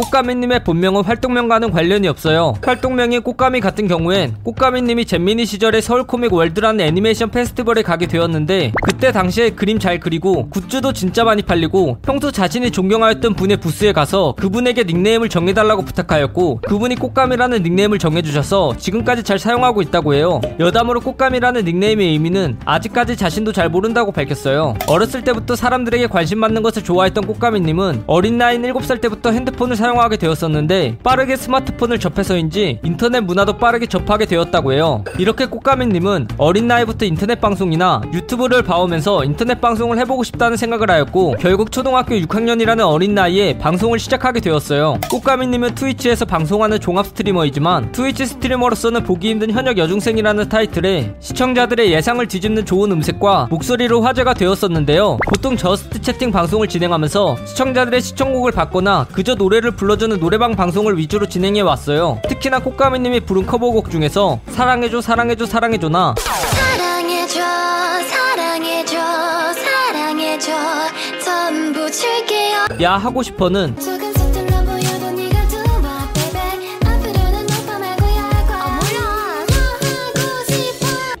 꽃감이님의 본명은 활동명과는 관련이 없어요. 활동명인 꽃감이 같은 경우엔 꽃감이님이 잼민이 시절에 서울코믹 월드라는 애니메이션 페스티벌에 가게 되었는데 그때 당시에 그림 잘 그리고 굿즈도 진짜 많이 팔리고 평소 자신이 존경하였던 분의 부스에 가서 그분에게 닉네임을 정해달라고 부탁하였고 그분이 꽃감이라는 닉네임을 정해주셔서 지금까지 잘 사용하고 있다고 해요. 여담으로 꽃감이라는 닉네임의 의미는 아직까지 자신도 잘 모른다고 밝혔어요. 어렸을 때부터 사람들에게 관심 받는 것을 좋아했던 꽃감이님은 어린 나이인 7살 때부터 핸드폰을 사용 하게 되었었는데 빠르게 스마트폰을 접해서인지 인터넷 문화도 빠르게 접하게 되었다고 해요. 이렇게 꽃감이님은 어린 나이부터 인터넷 방송이나 유튜브를 봐오면서 인터넷 방송을 해보고 싶다는 생각을 하였고 결국 초등학교 6학년이라는 어린 나이에 방송을 시작하게 되었어요. 꽃감이님은 트위치에서 방송하는 종합 스트리머이지만 트위치 스트리머로서는 보기 힘든 현역 여중생이라는 타이틀에 시청자들의 예상을 뒤집는 좋은 음색과 목소리로 화제가 되었었는데요. 보통 Just Chatting 방송을 진행하면서 시청자들의 신청곡을 받거나 그저 노래를 불러주는 노래방 방송을 위주로 진행해 왔어요. 특히나 꽃감이님이 부른 커버곡 중에서 사랑해줘 사랑해줘 사랑해줘나. 사랑해줘 사랑해줘 사랑해줘. 전부 줄게요. 야 하고 싶어는. 싶어?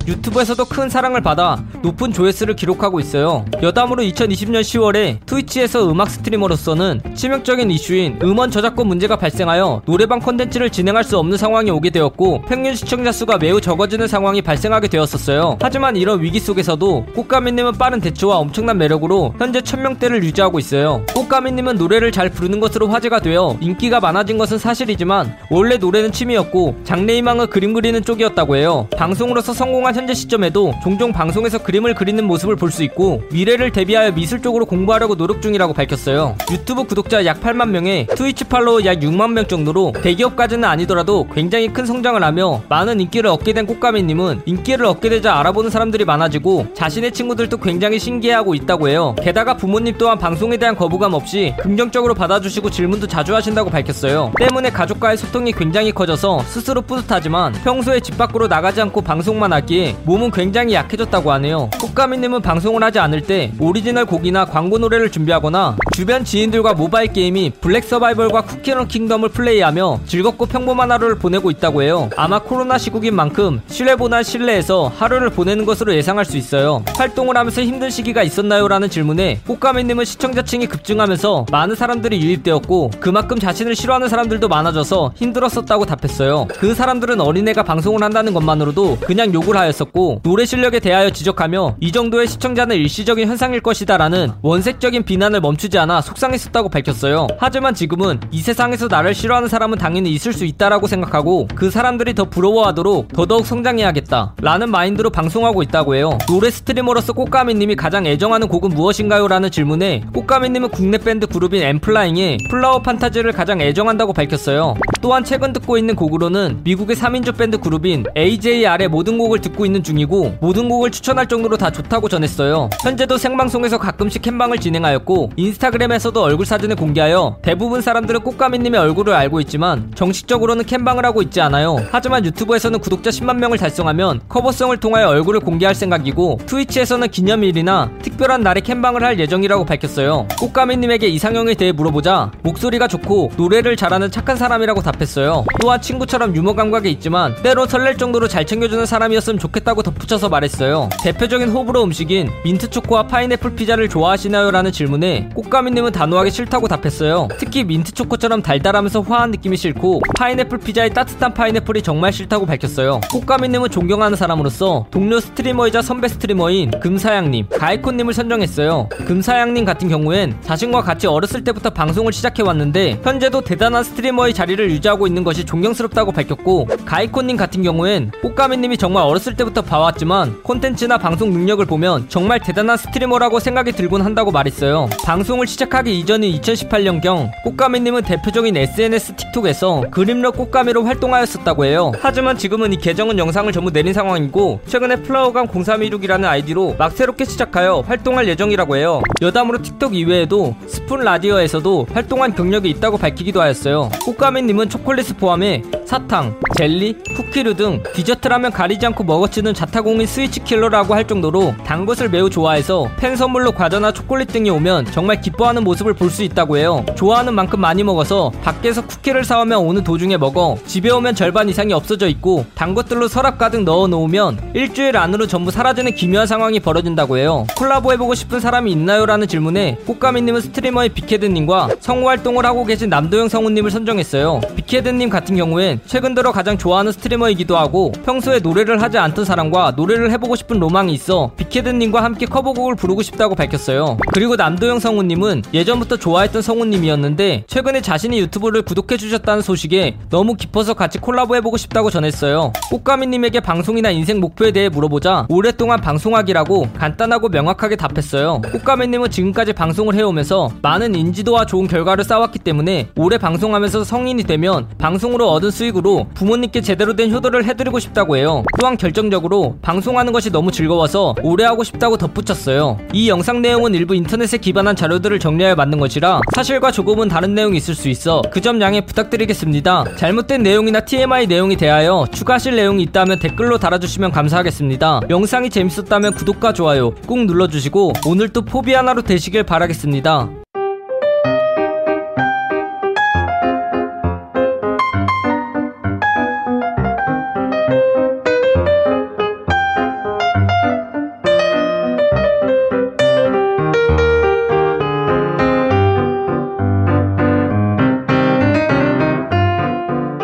유튜브에서도 큰 사랑을 받아 높은 조회수를 기록하고 있어요. 여담으로 2020년 10월에 트위치에서 음악 스트리머로서는 치명적인 이슈인 음원 저작권 문제가 발생하여 노래방 콘텐츠를 진행할 수 없는 상황이 오게 되었고 평균 시청자 수가 매우 적어지는 상황이 발생하게 되었었어요. 하지만 이런 위기 속에서도 꽃가미님은 빠른 대처와 엄청난 매력으로 현재 1000명대를 유지하고 있어요. 꽃가미님은 노래를 잘 부르는 것으로 화제가 되어 인기가 많아진 것은 사실이지만 원래 노래는 취미였고 장래희망은 그림 그리는 쪽이었다고 해요. 방송으로서 성공한 현재 시점에도 종종 방송에서 그 림을 그리는 모습을 볼 수 있고 미래를 대비하여 미술 쪽으로 공부하려고 노력 중이라고 밝혔어요. 유튜브 구독자 약 8만 명에 트위치 팔로워 약 6만 명 정도로 대기업까지는 아니더라도 굉장히 큰 성장을 하며 많은 인기를 얻게 된 꽃감이님은 인기를 얻게 되자 알아보는 사람들이 많아지고 자신의 친구들도 굉장히 신기해하고 있다고 해요. 게다가 부모님 또한 방송에 대한 거부감 없이 긍정적으로 받아주시고 질문도 자주 하신다고 밝혔어요. 때문에 가족과의 소통이 굉장히 커져서 스스로 뿌듯하지만 평소에 집 밖으로 나가지 않고 방송만 하기에 몸은 굉장히 약해졌다고 하네요. 꽃감이님은 방송을 하지 않을 때 오리지널 곡이나 광고 노래를 준비하거나 주변 지인들과 모바일 게임인 블랙 서바이벌과 쿠키런 킹덤을 플레이하며 즐겁고 평범한 하루를 보내고 있다고 해요. 아마 코로나 시국인 만큼 실외보다 실내에서 하루를 보내는 것으로 예상할 수 있어요. 활동을 하면서 힘든 시기가 있었나요? 라는 질문에 꽃감이님은 시청자층이 급증하면서 많은 사람들이 유입되었고 그만큼 자신을 싫어하는 사람들도 많아져서 힘들었었다고 답했어요. 그 사람들은 어린애가 방송을 한다는 것만으로도 그냥 욕을 하였었고 노래 실력에 대하여 지적 하며 이 정도의 시청자는 일시적인 현상일 것이다 라는 원색적인 비난을 멈추지 않아 속상했었다고 밝혔어요. 하지만 지금은 이 세상에서 나를 싫어하는 사람은 당연히 있을 수 있다라고 생각하고 그 사람들이 더 부러워하도록 더더욱 성장해야겠다 라는 마인드로 방송하고 있다고 해요. 노래 스트리머로서 꽃감이님이 가장 애정하는 곡은 무엇인가요? 라는 질문에 꽃감이님은 국내 밴드 그룹인 엔플라잉의 Flower Fantasy를 가장 애정한다고 밝혔어요. 또한 최근 듣고 있는 곡으로는 미국의 3인조 밴드 그룹인 AJR의 모든 곡을 듣고 있는 중이고 모든 곡을 추천할 정도 로 다 좋다고 전했어요. 현재도 생방송에서 가끔씩 캠방을 진행하였고 인스타그램에서도 얼굴 사진을 공개하여 대부분 사람들은 꽃감이님의 얼굴을 알고 있지만 정식적으로는 캠방을 하고 있지 않아요. 하지만 유튜브에서는 구독자 10만 명을 달성하면 커버송을 통하여 얼굴을 공개할 생각이고 트위치에서는 기념일이나 특별한 날에 캠방을 할 예정이라고 밝혔어요. 꽃감이님에게 이상형에 대해 물어보자 목소리가 좋고 노래를 잘하는 착한 사람이라고 답했어요. 또한 친구처럼 유머 감각이 있지만 때로 설렐 정도로 잘 챙겨주는 사람이었으면 좋겠다고 덧붙여서 말했어요. 대표 적인 호불호 음식인 민트초코와 파인애플 피자를 좋아하시나요? 라는 질문에 꽃감이님은 단호하게 싫다고 답했어요. 특히 민트초코처럼 달달하면서 화한 느낌이 싫고 파인애플 피자의 따뜻한 파인애플이 정말 싫다고 밝혔어요. 꽃감이님은 존경하는 사람으로서 동료 스트리머이자 선배 스트리머인 금사향님, 가이코님을 선정했어요. 금사향님 같은 경우엔 자신과 같이 어렸을 때부터 방송을 시작해왔는데 현재도 대단한 스트리머의 자리를 유지하고 있는 것이 존경스럽다고 밝혔고 가이코님 같은 경우엔 꽃감이님이 정말 어렸을 때부터 봐왔지만 콘텐츠나 방송 능력을 보면 정말 대단한 스트리머라고 생각이 들곤 한다고 말했어요. 방송을 시작하기 이전인 2018년경 꽃감이님은 대표적인 SNS 틱톡에서 그림러 꽃감이로 활동하였었다고 해요. 하지만 지금은 이 계정은 영상을 전부 내린 상황이고 최근에 플라워감 0316이라는 아이디로 막 새롭게 시작하여 활동할 예정이라고 해요. 여담으로 틱톡 이외에도 스푼 라디오에서도 활동한 경력이 있다고 밝히기도 하였어요. 꽃감이님은 초콜릿을 포함해 사탕, 젤리, 쿠키류 등 디저트라면 가리지 않고 먹어치우는 자타공인 sweets killer라고 할 정도로 단 것을 매우 좋아해서 팬 선물로 과자나 초콜릿 등이 오면 정말 기뻐하는 모습을 볼 수 있다고 해요. 좋아하는 만큼 많이 먹어서 밖에서 쿠키를 사오면 오는 도중에 먹어 집에 오면 절반 이상이 없어져 있고 단 것들로 서랍 가득 넣어 놓으면 일주일 안으로 전부 사라지는 기묘한 상황이 벌어진다고 해요. 콜라보 해보고 싶은 사람이 있나요? 라는 질문에 꽃가미님은 스트리머의 빅헤드님과 성우 활동을 하고 계신 남도영 성우님을 선정했어요. 빅헤드님 같은 경우엔 최근 들어 가장 좋아하는 스트리머이기도 하고 평소에 노래를 하지 않던 사람과 노래를 해보고 싶은 로망이 있어 빅헤드님과 함께 커버곡을 부르고 싶다고 밝혔어요. 그리고 남도영 성우님은 예전부터 좋아했던 성우님이었는데 최근에 자신이 유튜브를 구독해주셨다는 소식에 너무 깊어서 같이 콜라보 해보고 싶다고 전했어요. 꽃가미님에게 방송이나 인생 목표에 대해 물어보자 오랫동안 방송하기라고 간단하고 명확하게 답했어요. 꽃가미님은 지금까지 방송을 해오면서 많은 인지도와 좋은 결과를 쌓았기 때문에 오래 방송하면서 성인이 되면 방송으로 얻은 수익으로 부모님께 제대로 된 효도를 해드리고 싶다고 해요. 또한 결정적으로 방송하는 것이 너무 즐거워서 오래 하고 싶다고 덧붙였어요. 이 영상 내용은 일부 인터넷에 기반한 자료들을 정리하여 만든 것이라 사실과 조금은 다른 내용이 있을 수 있어 그 점 양해 부탁드리겠습니다. 잘못된 내용이나 TMI 내용에 대하여 추가하실 내용이 있다면 댓글로 달아주시면 감사하겠습니다. 영상이 재밌었다면 구독과 좋아요 꾹 눌러주시고 오늘도 포비 하나로 되시길 바라겠습니다.